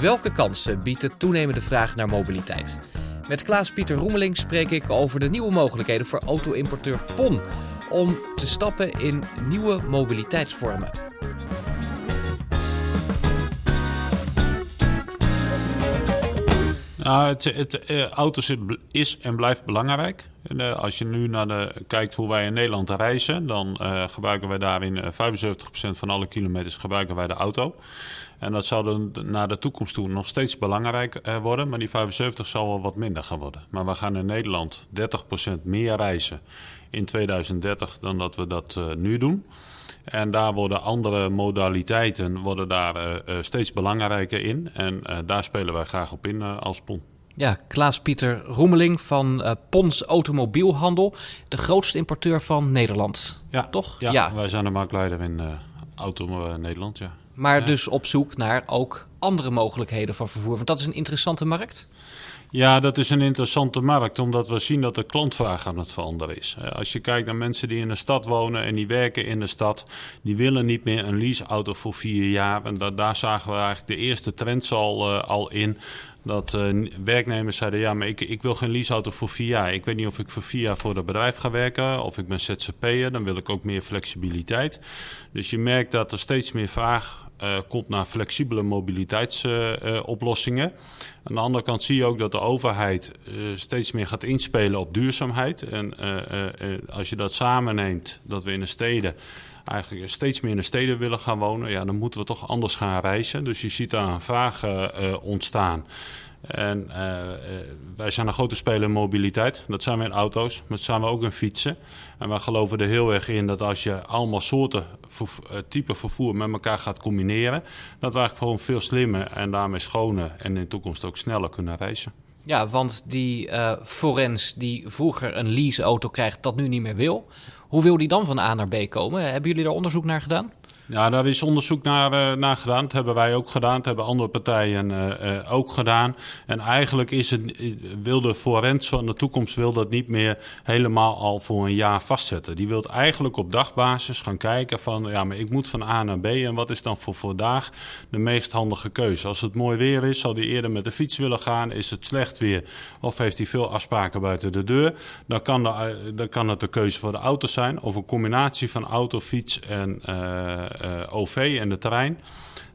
Welke kansen biedt de toenemende vraag naar mobiliteit? Met Klaas-Pieter Roemeling spreek ik over de nieuwe mogelijkheden voor auto-importeur PON om te stappen in nieuwe mobiliteitsvormen. Nou, het, het eh, auto's is en blijft belangrijk. En, eh, als je nu naar de, kijkt hoe wij in Nederland reizen, dan eh, gebruiken wij daarin eh, 75% van alle kilometers gebruiken wij de auto. En dat dan naar de toekomst toe nog steeds belangrijk worden, maar die 75 zal wel wat minder gaan worden. Maar we gaan in Nederland 30% meer reizen in 2030 dan dat we dat nu doen. En daar worden andere modaliteiten worden daar eh, eh, steeds belangrijker in. En eh, daar spelen wij graag op in als PON. Ja, Klaas-Pieter Roemeling van eh, Pons Automobielhandel, de grootste importeur van Nederland. Ja, Toch? Ja, Ja. wij zijn de marktleider in eh, Auto Nederland, ja. Maar Ja. dus op zoek naar ook andere mogelijkheden van vervoer. Want dat is een interessante markt. Ja, dat is een interessante markt, omdat we zien dat de klantvraag aan het veranderen is. Eh, Als je kijkt naar mensen die in de stad wonen en die werken in de stad, die willen niet meer een leaseauto voor vier jaar. En da- daar zagen we eigenlijk de eerste trends al, eh, in. Dat eh, werknemers zeiden, ja, maar ik, ik wil geen leaseauto voor vier jaar. Ik weet niet of ik voor vier jaar voor het bedrijf ga werken of ik ben ZZP'er. Dan wil ik ook meer flexibiliteit. Dus je merkt dat er steeds meer vraag eh, komt naar flexibele mobiliteitsoplossingen. Aan de andere kant zie je ook dat de overheid eh, steeds meer gaat inspelen op duurzaamheid. En eh, als je dat samenneemt, dat we in de steden eigenlijk steeds meer in de steden willen gaan wonen, ja, dan moeten we toch anders gaan reizen. Dus je ziet daar een vraag ontstaan. En eh, eh, wij zijn een grote speler in mobiliteit. Dat zijn we in auto's, maar dat zijn we ook in fietsen. En wij geloven er heel erg in dat als je allemaal soorten eh, type vervoer met elkaar gaat combineren, dat we eigenlijk gewoon veel slimmer en daarmee schoner en in de toekomst ook sneller kunnen reizen. Ja, want die eh forens die vroeger een leaseauto krijgt, dat nu niet meer wil. Hoe wil die dan van A naar B komen? Hebben jullie daar onderzoek naar gedaan? Ja, daar is onderzoek naar, eh, naar gedaan. Dat hebben wij ook gedaan. Dat hebben andere partijen eh, eh, ook gedaan. En eigenlijk is het, wil de forens van de toekomst wil dat niet meer helemaal al voor een jaar vastzetten. Die wil eigenlijk op dagbasis gaan kijken van, ja, maar ik moet van A naar B. En wat is dan voor vandaag de meest handige keuze? Als het mooi weer is, zal hij eerder met de fiets willen gaan. Is het slecht weer of heeft hij veel afspraken buiten de deur? Dan kan, dan kan het de keuze voor de auto zijn. Of een combinatie van auto, fiets en OV en de terrein.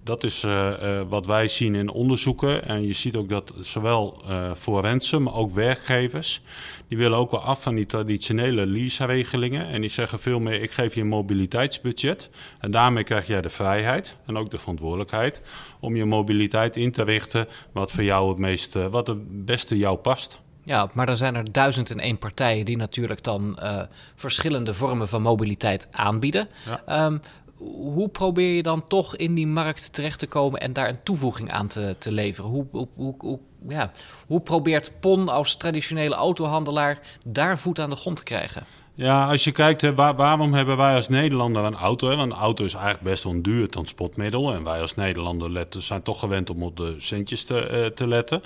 Dat is eh, eh, wat wij zien in onderzoeken. En je ziet ook dat zowel eh forensen, maar ook werkgevers... die willen ook wel af van die traditionele lease-regelingen. En die zeggen veel meer, ik geef je een mobiliteitsbudget. En daarmee krijg jij de vrijheid en ook de verantwoordelijkheid... om je mobiliteit in te richten wat voor jou het meest, eh, wat het beste jou past. Ja, maar dan zijn er duizend en één partijen die natuurlijk dan eh, verschillende vormen van mobiliteit aanbieden. Ja. Ehm, hoe probeer je dan toch in die markt terecht te komen en daar een toevoeging aan te, te leveren? Hoe, hoe, hoe, ja, hoe probeert PON als traditionele autohandelaar daar voet aan de grond te krijgen? Ja, als je kijkt, hè, waar- waarom hebben wij als Nederlander een auto? Hè? Want een auto is eigenlijk best wel een duur transportmiddel. En wij als Nederlander letten, zijn toch gewend om op de centjes te, eh, te letten.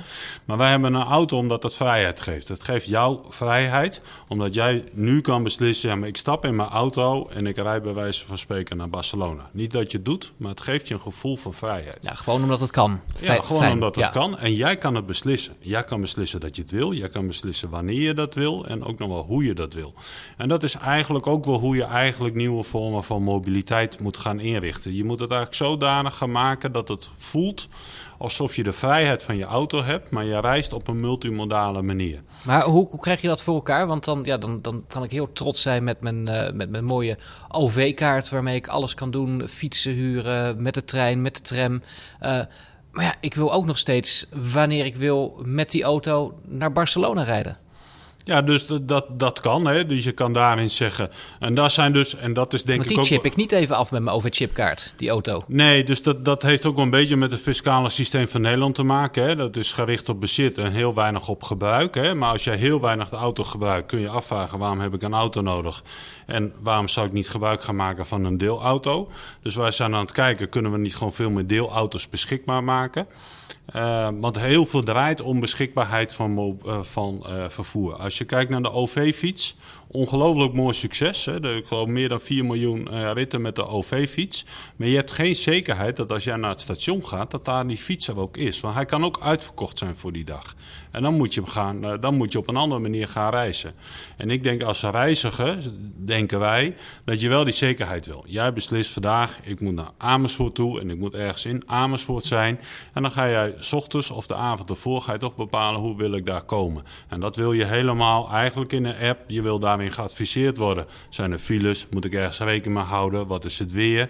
Maar wij hebben een auto omdat het vrijheid geeft. Het geeft jou vrijheid, omdat jij nu kan beslissen... ja, maar ik stap in mijn auto en ik rijd bij wijze van spreken naar Barcelona. Niet dat je het doet, maar het geeft je een gevoel van vrijheid. Ja, gewoon omdat het kan. Ja, gewoon fijn, omdat het ja. kan. En jij kan het beslissen. Jij kan beslissen dat je het wil. Jij kan beslissen wanneer je dat wil. En ook nog wel hoe je dat wil. En dat is eigenlijk ook wel hoe je eigenlijk nieuwe vormen van mobiliteit moet gaan inrichten. Je moet het eigenlijk zodanig gaan maken dat het voelt alsof je de vrijheid van je auto hebt, maar je reist op een multimodale manier. Maar hoe, hoe krijg je dat voor elkaar? Want dan, ja, dan, dan kan ik heel trots zijn met mijn, eh, met mijn mooie OV-kaart... waarmee ik alles kan doen. Fietsen huren, met de trein, met de tram. Eh, maar ja, ik wil ook nog steeds, wanneer ik wil, met die auto naar Barcelona rijden. Ja, dus dat, dat, kan. Hè? Dus je kan daarin zeggen. En daar zijn dus, en dat is denk Want ik die ook. chip ik niet even af met mijn OV-chipkaart, die auto. Nee, dus dat, dat heeft ook wel een beetje met het fiscale systeem van Nederland te maken. Hè. Dat is gericht op bezit en heel weinig op gebruik. Hè. Maar als jij heel weinig de auto gebruikt, kun je afvragen waarom heb ik een auto nodig? En waarom zou ik niet gebruik gaan maken van een deelauto? Dus wij zijn aan het kijken, kunnen we niet gewoon veel meer deelauto's beschikbaar maken? Eh, want heel veel draait om beschikbaarheid van, eh, van eh, vervoer. Als je kijkt naar de OV-fiets, ongelooflijk mooi succes. Hè? Ik geloof meer dan 4 miljoen uh, ritten met de OV-fiets. Maar je hebt geen zekerheid dat als jij naar het station gaat, dat daar die fiets er ook is. Want hij kan ook uitverkocht zijn voor die dag. En dan moet je, gaan, uh, dan moet je op een andere manier gaan reizen. En ik denk als reiziger, denken wij, dat je wel die zekerheid wil. Jij beslist vandaag, ik moet naar Amersfoort toe en ik moet ergens in Amersfoort zijn. En dan ga jij s ochtends of de avond ervoor ga je toch bepalen hoe wil ik daar komen. En dat wil je helemaal eigenlijk in een app. Je wil daarin geadviseerd worden. Zijn er files? Moet ik ergens rekening mee houden? Wat is het weer?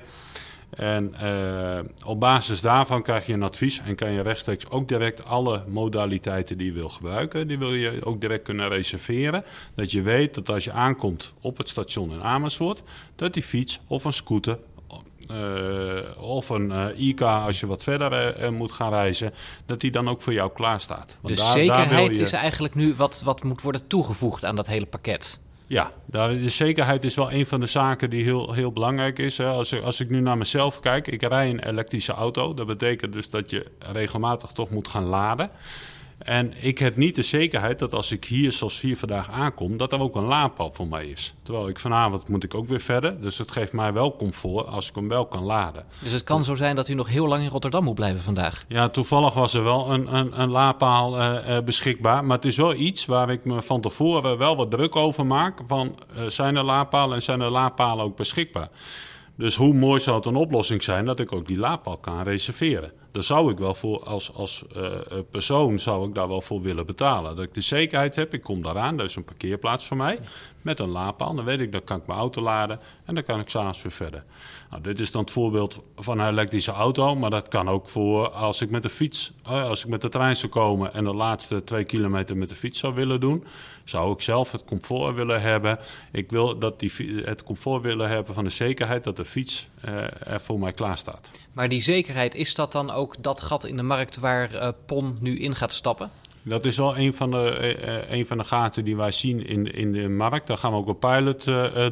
En uh, op basis daarvan krijg je een advies en kan je rechtstreeks ook direct alle modaliteiten die je wil gebruiken, die wil je ook direct kunnen reserveren. Dat je weet dat als je aankomt op het station in Amersfoort, dat die fiets of een scooter uh, of een uh, IK als je wat verder uh, moet gaan reizen, dat die dan ook voor jou klaar staat. Want dus daar, zekerheid daar je... is eigenlijk nu wat, wat moet worden toegevoegd aan dat hele pakket. Ja, de zekerheid is wel een van de zaken die heel, heel belangrijk is. Als, ik, als ik nu naar mezelf kijk, ik rij een elektrische auto. Dat betekent dus dat je regelmatig toch moet gaan laden. En ik heb niet de zekerheid dat als ik hier zoals hier vandaag aankom, dat er ook een laadpaal voor mij is. Terwijl ik vanavond moet ik ook weer verder. Dus het geeft mij wel comfort als ik hem wel kan laden. Dus het kan zo zijn dat u nog heel lang in Rotterdam moet blijven vandaag? Ja, toevallig was er wel een, een, een laadpaal uh, beschikbaar. Maar het is wel iets waar ik me van tevoren wel wat druk over maak. Van uh, zijn er laadpalen en zijn er laadpalen ook beschikbaar? Dus hoe mooi zou het een oplossing zijn dat ik ook die laadpaal kan reserveren? Daar zou ik wel voor, als, als uh, persoon, zou ik daar wel voor willen betalen. Dat ik de zekerheid heb, ik kom daaraan, dat is een parkeerplaats voor mij, met een laadpaal. Dan weet ik, dan kan ik mijn auto laden en dan kan ik s'avonds weer verder. Nou, dit is dan het voorbeeld van een elektrische auto, maar dat kan ook voor als ik met de fiets, uh, als ik met de trein zou komen en de laatste twee kilometer met de fiets zou willen doen, zou ik zelf het comfort willen hebben. Ik wil dat die, het comfort willen hebben van de zekerheid dat de fiets er voor mij klaar staat. Maar die zekerheid, is dat dan ook dat gat in de markt waar uh, PON nu in gaat stappen? Dat is wel een van de, uh, een van de gaten die wij zien in, in de markt. Daar gaan we ook een pilot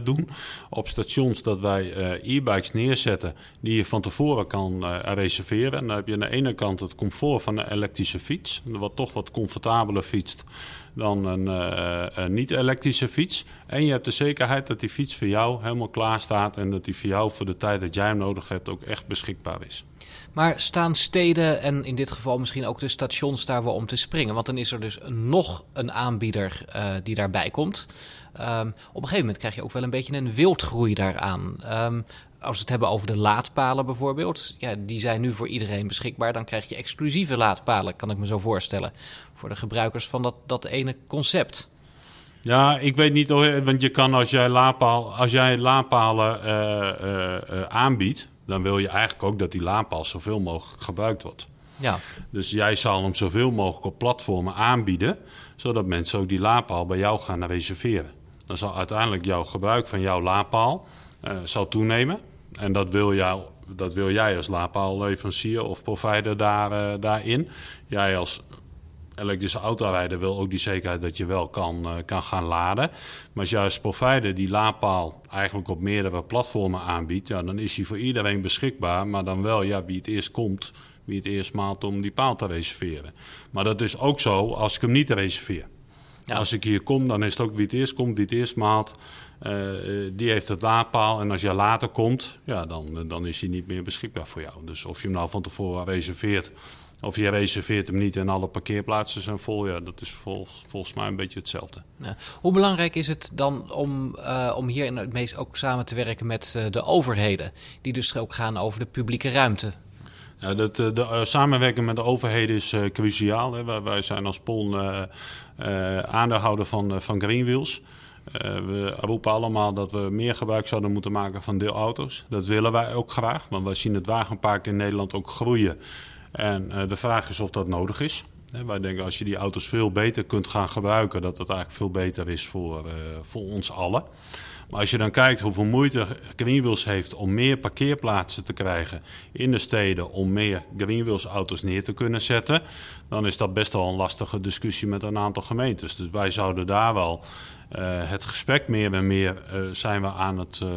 doen. Op stations dat wij e-bikes neerzetten die je van tevoren kan reserveren. En dan heb je aan de ene kant het comfort van een elektrische fiets. Wat toch wat comfortabeler fietst dan een, een niet-elektrische fiets. En je hebt de zekerheid dat die fiets voor jou helemaal klaar staat en dat die voor jou voor de tijd dat jij hem nodig hebt ook echt beschikbaar is. Maar staan steden en in dit geval misschien ook de stations daar wel om te springen? Want dan is er dus nog een aanbieder uh, die daarbij komt. Um, op een gegeven moment krijg je ook wel een beetje een wildgroei daaraan. Um, als we het hebben over de laadpalen bijvoorbeeld, ja, die zijn nu voor iedereen beschikbaar. Dan krijg je exclusieve laadpalen, kan ik me zo voorstellen. Voor de gebruikers van dat, dat ene concept. Ja, ik weet niet, want je kan als jij, laadpaal, als jij laadpalen uh, uh, aanbiedt, dan wil je eigenlijk ook dat die laadpaal zoveel mogelijk gebruikt wordt. Ja. Dus jij zal hem zoveel mogelijk op platformen aanbieden, zodat mensen ook die laadpaal bij jou gaan reserveren. Dan zal uiteindelijk jouw gebruik van jouw laadpaal zal toenemen. En dat wil, jou, dat wil jij als laadpaalleverancier of provider daar, daarin. Jij als elektrische autorijder wil ook die zekerheid dat je wel kan, uh, kan gaan laden. Maar als juist provider die laadpaal eigenlijk op meerdere platformen aanbiedt, ja, dan is die voor iedereen beschikbaar. Maar dan wel ja, wie het eerst komt, wie het eerst maalt om die paal te reserveren. Maar dat is ook zo als ik hem niet reserveer. Ja. Als ik hier kom, dan is het ook wie het eerst komt, wie het eerst maalt. Uh, die heeft het laadpaal. En als je later komt, ja, dan, dan is hij niet meer beschikbaar voor jou. Dus of je hem nou van tevoren reserveert of je reserveert hem niet en alle parkeerplaatsen zijn vol. Ja, dat is vol, volgens mij een beetje hetzelfde. Ja. Hoe belangrijk is het dan om, uh, om hier in het meest ook samen te werken met uh, de overheden? Die dus ook gaan over de publieke ruimte. Ja, dat, de, de uh, samenwerking met de overheden is cruciaal. Hè. Wij, wij, zijn als PON aandeelhouder van, van Greenwheels. we roepen allemaal dat we meer gebruik zouden moeten maken van deelauto's. Dat willen wij ook graag, want wij zien het wagenpark in Nederland ook groeien. En uh, de vraag is of dat nodig is. wij denken als je die auto's veel beter kunt gaan gebruiken, dat dat eigenlijk veel beter is voor, uh, voor ons allen. Maar als je dan kijkt hoeveel moeite Greenwheels heeft om meer parkeerplaatsen te krijgen in de steden, om meer Greenwheels auto's neer te kunnen zetten, dan is dat best wel een lastige discussie met een aantal gemeentes. Dus wij zouden daar wel uh, het gesprek meer en meer uh, zijn we aan het uh,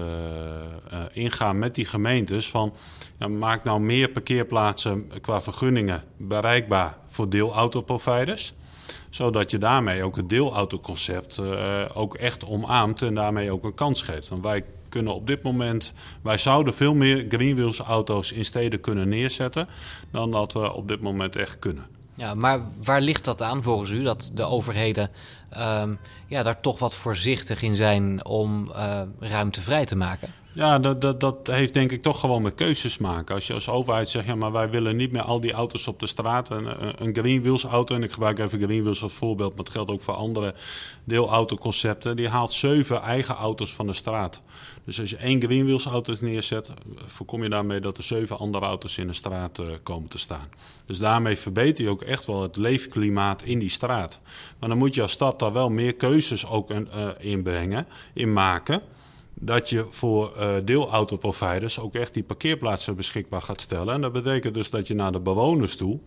ingaan met die gemeentes. Van ja, maak nou meer parkeerplaatsen qua vergunningen bereikbaar voor deelautoproviders Zodat je daarmee ook het deelautoconcept uh, ook echt omarmt en daarmee ook een kans geeft. Want wij kunnen op dit moment, wij zouden veel meer greenwheels auto's in steden kunnen neerzetten dan dat we op dit moment echt kunnen. Ja, maar waar ligt dat aan volgens u? Dat de overheden um, ja, daar toch wat voorzichtig in zijn om uh, ruimte vrij te maken? Ja, dat, dat, dat heeft denk ik toch gewoon met keuzes maken. Als je als overheid zegt, ja, maar wij willen niet meer al die auto's op de straat. Een, een greenwheels auto, en ik gebruik even greenwheels als voorbeeld, maar het geldt ook voor andere deelautoconcepten. Die haalt zeven eigen auto's van de straat. Dus als je één greenwheels auto neerzet, voorkom je daarmee dat er zeven andere auto's in de straat uh, komen te staan. Dus daarmee verbeter je ook echt wel het leefklimaat in die straat. Maar dan moet je als stad daar wel meer keuzes ook in brengen, in maken dat je voor uh, deelautoproviders ook echt die parkeerplaatsen beschikbaar gaat stellen. En dat betekent dus dat je naar de bewoners toe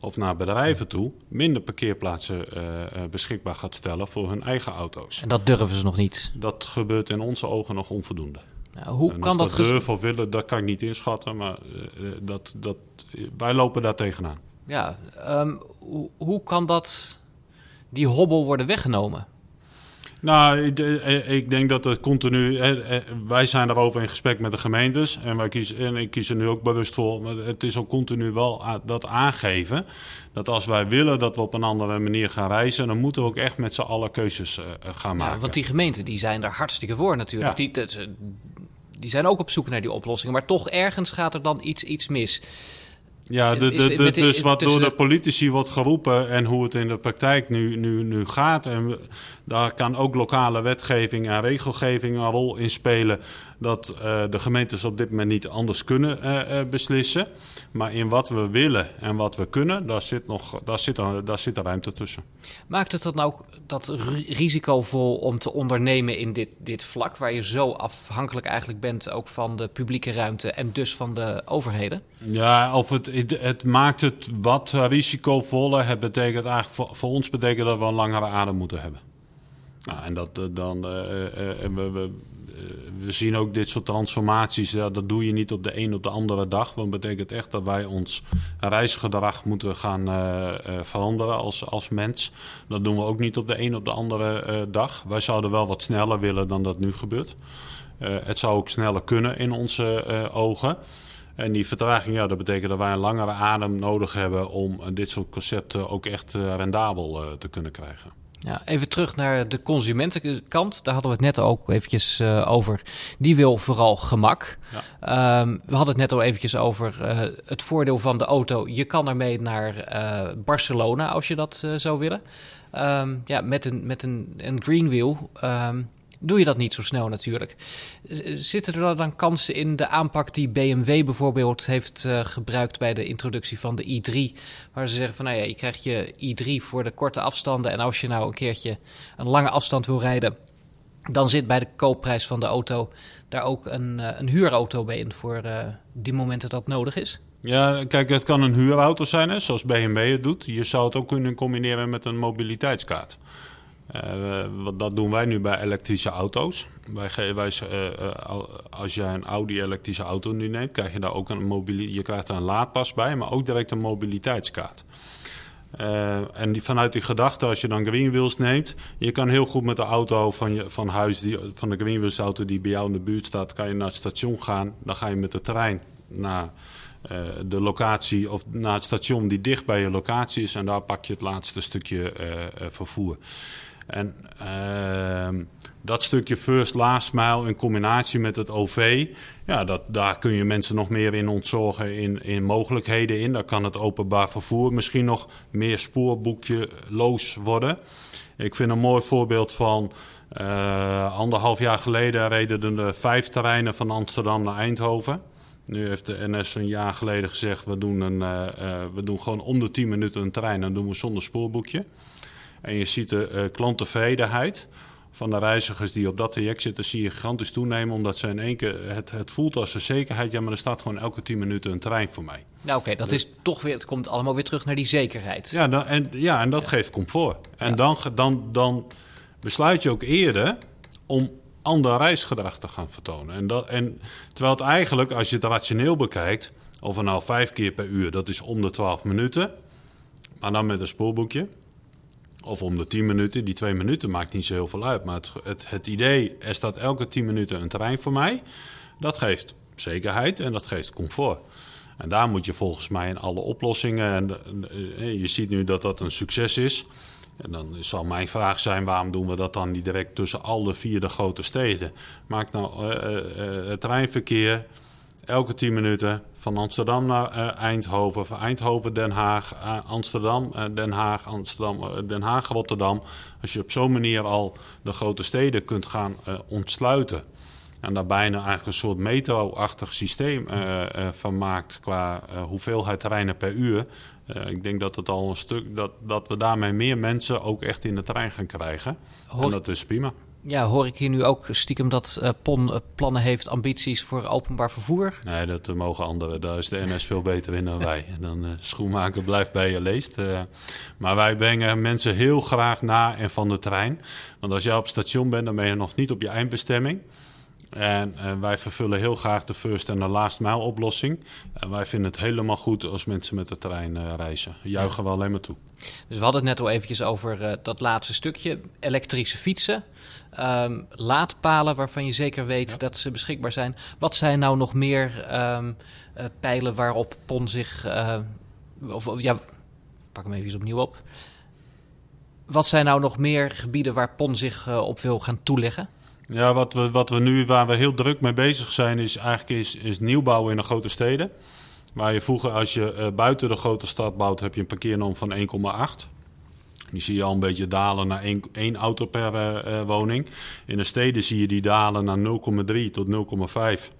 of naar bedrijven toe minder parkeerplaatsen uh, beschikbaar gaat stellen voor hun eigen auto's. En dat durven ze nog niet? Dat gebeurt in onze ogen nog onvoldoende. Nou, hoe kan dat, dat durven of willen, dat kan ik niet inschatten, maar uh, dat, dat, wij lopen daar tegenaan. Ja, um, hoe, hoe kan dat, die hobbel worden weggenomen? Nou, ik, eh, ik, denk dat het continu. Wij zijn daarover in gesprek met de gemeentes. En, wij kiezen, en ik kies er nu ook bewust voor. Maar het is ook continu wel dat aangeven. Dat als wij willen dat we op een andere manier gaan reizen. dan moeten we ook echt met z'n allen keuzes gaan maken. Ja, want die gemeenten die zijn daar hartstikke voor natuurlijk. Ja. Die, die zijn ook op zoek naar die oplossingen. Maar toch ergens gaat er dan iets, iets mis. Ja, de, de, de, dus wat door de politici wordt geroepen en hoe het in de praktijk nu, nu, nu gaat. En daar kan ook lokale wetgeving en regelgeving een rol in spelen. Dat uh, de gemeentes op dit moment niet anders kunnen uh, uh, beslissen. Maar in wat we willen en wat we kunnen, daar zit, nog, daar zit, daar zit ruimte tussen. Maakt het dat nou dat risicovol om te ondernemen in dit, dit vlak, waar je zo afhankelijk eigenlijk bent ook van de publieke ruimte en dus van de overheden? Ja, of het, het, het maakt het wat risicovoller. Het betekent eigenlijk voor, voor ons betekent dat we een langere adem moeten hebben. Nou, en dat dan. Uh, uh, we, we, we, zien ook dit soort transformaties. Dat doe je niet op de een op de andere dag. Want dat betekent echt dat wij ons reisgedrag moeten gaan veranderen als, als mens. Dat doen we ook niet op de een op de andere dag. Wij zouden wel wat sneller willen dan dat nu gebeurt. het zou ook sneller kunnen in onze ogen. En die vertraging, ja, dat betekent dat wij een langere adem nodig hebben om dit soort concepten ook echt rendabel te kunnen krijgen. Ja, even terug naar de consumentenkant. Daar hadden we het net ook eventjes uh, over. Die wil vooral gemak. Ja. Um, we hadden het net al eventjes over uh, het voordeel van de auto. Je kan ermee naar uh, Barcelona als je dat zou willen. Um, ja, met een, met een, een green wheel um, doe je dat niet zo snel natuurlijk. Zitten er dan kansen in de aanpak die BMW bijvoorbeeld heeft uh, gebruikt bij de introductie van de i3? Waar ze zeggen van nou ja, je krijgt je i3 voor de korte afstanden. En als je nou een keertje een lange afstand wil rijden, dan zit bij de koopprijs van de auto daar ook een, uh, een huurauto bij in voor uh, die momenten dat nodig is. Ja, kijk, het kan een huurauto zijn, zoals BMW het doet. Je zou het ook kunnen combineren met een mobiliteitskaart. Uh, wat, dat doen wij nu bij elektrische auto's. Wij, wij, uh, als je een Audi elektrische auto nu neemt, krijg je daar ook een mobilie, je krijgt een laadpas bij, maar ook direct een mobiliteitskaart. En die, vanuit die gedachte, als je dan Greenwheels neemt, je kan heel goed met de auto van, je, van huis, die, van de Greenwheels auto die bij jou in de buurt staat, kan je naar het station gaan. Dan ga je met de trein naar de locatie of naar het station die dicht bij je locatie is en daar pak je het laatste stukje vervoer. En uh, dat stukje first last mile in combinatie met het OV, ja, dat, daar kun je mensen nog meer in ontzorgen in, in mogelijkheden in. Daar kan het openbaar vervoer misschien nog meer spoorboekjeloos worden. Ik vind een mooi voorbeeld van uh, anderhalf jaar geleden reden er vijf terreinen van Amsterdam naar Eindhoven. Nu heeft de NS een jaar geleden gezegd: we doen, een, uh, uh, we doen gewoon om de 10 minuten een trein en doen we zonder spoorboekje. En je ziet de uh, klanttevredenheid van de reizigers die op dat traject zitten, zie je gigantisch toenemen. Omdat ze in één keer, het, het voelt als een zekerheid. Ja, maar er staat gewoon elke 10 minuten een trein voor mij. Nou oké, okay, dat is toch weer, het komt allemaal weer terug naar die zekerheid. Ja, dan, en, ja en dat ja. geeft comfort. En ja. dan, dan, dan besluit je ook eerder om ander reisgedrag te gaan vertonen. En dat, en, terwijl het eigenlijk, als je het rationeel bekijkt, of nou vijf keer per uur, dat is om de 12 minuten. Maar dan met een spoorboekje. Of om de 10 minuten. Die twee minuten maakt niet zo heel veel uit. Maar het, het, idee, er staat elke 10 minuten een trein voor mij. Dat geeft zekerheid en dat geeft comfort. En daar moet je volgens mij in alle oplossingen. En je ziet nu dat dat een succes is. En dan zal mijn vraag zijn: waarom doen we dat dan niet direct tussen alle vier de grote steden? Maak nou uh, het treinverkeer elke 10 minuten van Amsterdam naar uh, Eindhoven, van Eindhoven, Den Haag, Amsterdam, Den Haag, Amsterdam, Den Haag, Rotterdam. Als je op zo'n manier al de grote steden kunt gaan ontsluiten. En daar bijna eigenlijk een soort metro-achtig systeem van maakt qua hoeveelheid treinen per uur. Ik denk dat het al een stuk dat, dat we daarmee meer mensen ook echt in de trein gaan krijgen. en dat is prima. Ja, hoor ik hier nu ook stiekem dat uh, PON uh, plannen heeft, ambities voor openbaar vervoer? Nee, dat mogen anderen. Daar is de NS veel beter in dan wij. En dan schoenmaker blijft bij je leest. maar wij brengen mensen heel graag na en van de trein. Want als jij op station bent, dan ben je nog niet op je eindbestemming. En uh, wij vervullen heel graag de first en de last mile oplossing. En wij vinden het helemaal goed als mensen met de trein uh, reizen. Juichen we alleen maar toe. Dus we hadden het net al eventjes over uh, dat laatste stukje. Elektrische fietsen. Um, laadpalen waarvan je zeker weet ja. dat ze beschikbaar zijn. Wat zijn nou nog meer um, pijlen waarop PON zich... of ja, pak hem even opnieuw op. Wat zijn nou nog meer gebieden waar PON zich op wil gaan toeleggen? Ja, wat we, wat we nu, waar we heel druk mee bezig zijn, is eigenlijk is, is nieuwbouw in de grote steden. Waar je vroeger, als je uh, buiten de grote stad bouwt, heb je een parkeernorm van 1,8. Die zie je al een beetje dalen naar 1, 1 auto per uh, woning. In de steden zie je die dalen naar 0,3 tot 0,5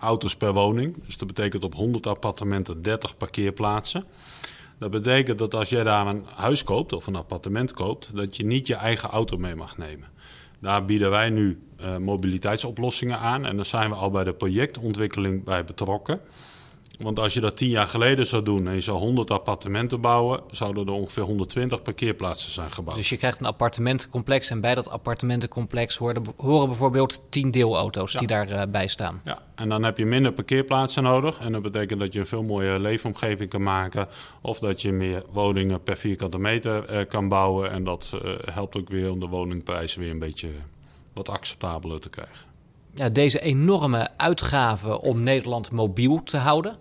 auto's per woning. Dus dat betekent op 100 appartementen 30 parkeerplaatsen. Dat betekent dat als jij daar een huis koopt of een appartement koopt, dat je niet je eigen auto mee mag nemen. Daar bieden wij nu uh, mobiliteitsoplossingen aan. En daar zijn we al bij de projectontwikkeling bij betrokken. Want als je dat tien jaar geleden zou doen en je zou 100 appartementen bouwen, zouden er ongeveer 120 parkeerplaatsen zijn gebouwd. Dus je krijgt een appartementencomplex en bij dat appartementencomplex horen, horen bijvoorbeeld 10 deelauto's ja. die daarbij uh, staan. Ja, en dan heb je minder parkeerplaatsen nodig. En dat betekent dat je een veel mooiere leefomgeving kan maken. Of dat je meer woningen per vierkante meter uh, kan bouwen. En dat uh, helpt ook weer om de woningprijzen weer een beetje wat acceptabeler te krijgen ja, deze enorme uitgaven om Nederland mobiel te houden.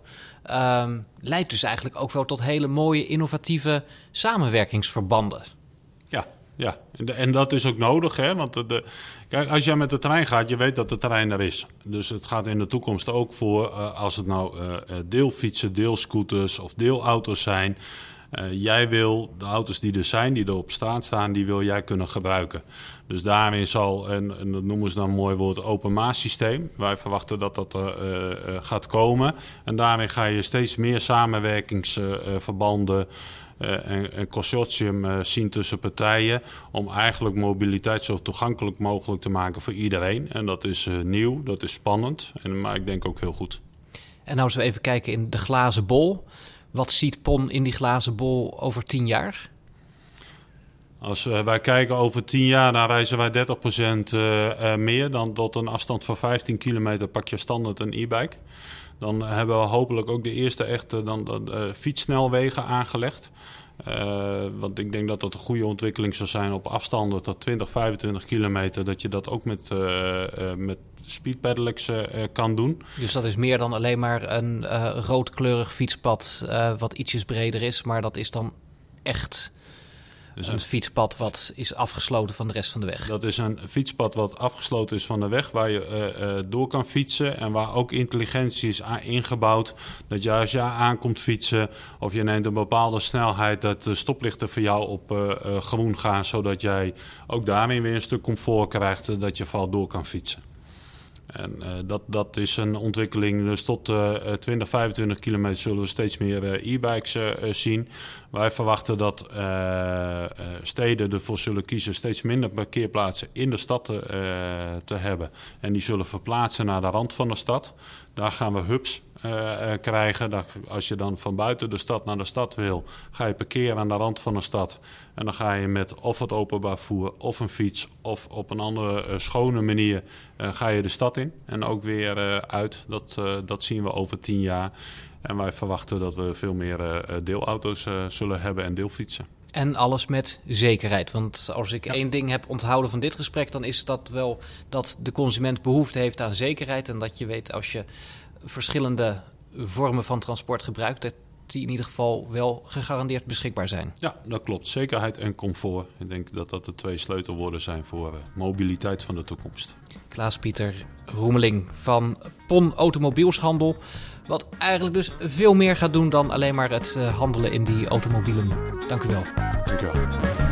Um, leidt dus eigenlijk ook wel tot hele mooie innovatieve samenwerkingsverbanden. Ja, ja. En, dat is ook nodig, hè? Want de, kijk, als jij met de trein gaat, je weet dat de trein er is. Dus het gaat in de toekomst ook voor, uh, als het nou uh, deelfietsen, deelscooters of deelauto's zijn. Uh, jij wil de auto's die er zijn, die er op straat staan, die wil jij kunnen gebruiken. Dus daarin zal, en, dat noemen ze dan mooi woord, open Maas systeem. Wij verwachten dat dat er uh, gaat komen. En daarin ga je steeds meer samenwerkingsverbanden en, consortium zien tussen partijen. Om eigenlijk mobiliteit zo toegankelijk mogelijk te maken voor iedereen. En dat is nieuw, dat is spannend, en, maar ik denk ook heel goed. En nou als we even kijken in de glazen bol. Wat ziet PON in die glazen bol over tien jaar? Als uh, wij kijken over tien jaar, dan reizen wij 30% uh, uh, meer. Dan tot een afstand van 15 kilometer pak je standaard een e-bike. Dan hebben we hopelijk ook de eerste echte dan, uh, fietssnelwegen aangelegd. Uh, want ik denk dat dat een goede ontwikkeling zou zijn op afstanden tot 20, 25 kilometer. Dat je dat ook met, uh, met speedpedelecs kan doen. Dus dat is meer dan alleen maar een roodkleurig fietspad wat ietsjes breder is. Maar dat is dan echt dus een, een fietspad wat is afgesloten van de rest van de weg. Dat is een fietspad wat afgesloten is van de weg, waar je uh, uh, door kan fietsen en waar ook intelligentie is ingebouwd. Dat je als je aankomt fietsen of je neemt een bepaalde snelheid, dat de stoplichten voor jou op uh, groen gaan, zodat jij ook daarin weer een stuk comfort krijgt, dat je vooral door kan fietsen. En uh, dat, dat is een ontwikkeling. Dus tot uh, 20, 25 kilometer zullen we steeds meer e-bikes zien. Wij verwachten dat steden ervoor zullen kiezen steeds minder parkeerplaatsen in de stad te, hebben. En die zullen verplaatsen naar de rand van de stad. Daar gaan we hubs krijgen. Dat als je dan van buiten de stad naar de stad wil, ga je parkeren aan de rand van de stad. En dan ga je met of het openbaar voer, of een fiets, of op een andere uh, schone manier uh, ga je de stad in. En ook weer uit. Dat, dat zien we over tien jaar. En wij verwachten dat we veel meer deelauto's zullen hebben en deelfietsen. En alles met zekerheid. Want als ik één ding heb onthouden van dit gesprek, dan is dat wel dat de consument behoefte heeft aan zekerheid. En dat je weet als je verschillende vormen van transport gebruikt, dat die in ieder geval wel gegarandeerd beschikbaar zijn. Ja, dat klopt. Zekerheid en comfort. Ik denk dat dat de twee sleutelwoorden zijn voor uh, mobiliteit van de toekomst. Klaas-Pieter Roemeling van PON Automobielshandel. Wat eigenlijk dus veel meer gaat doen dan alleen maar het uh, handelen in die automobielen. Dank u wel. Dank u wel.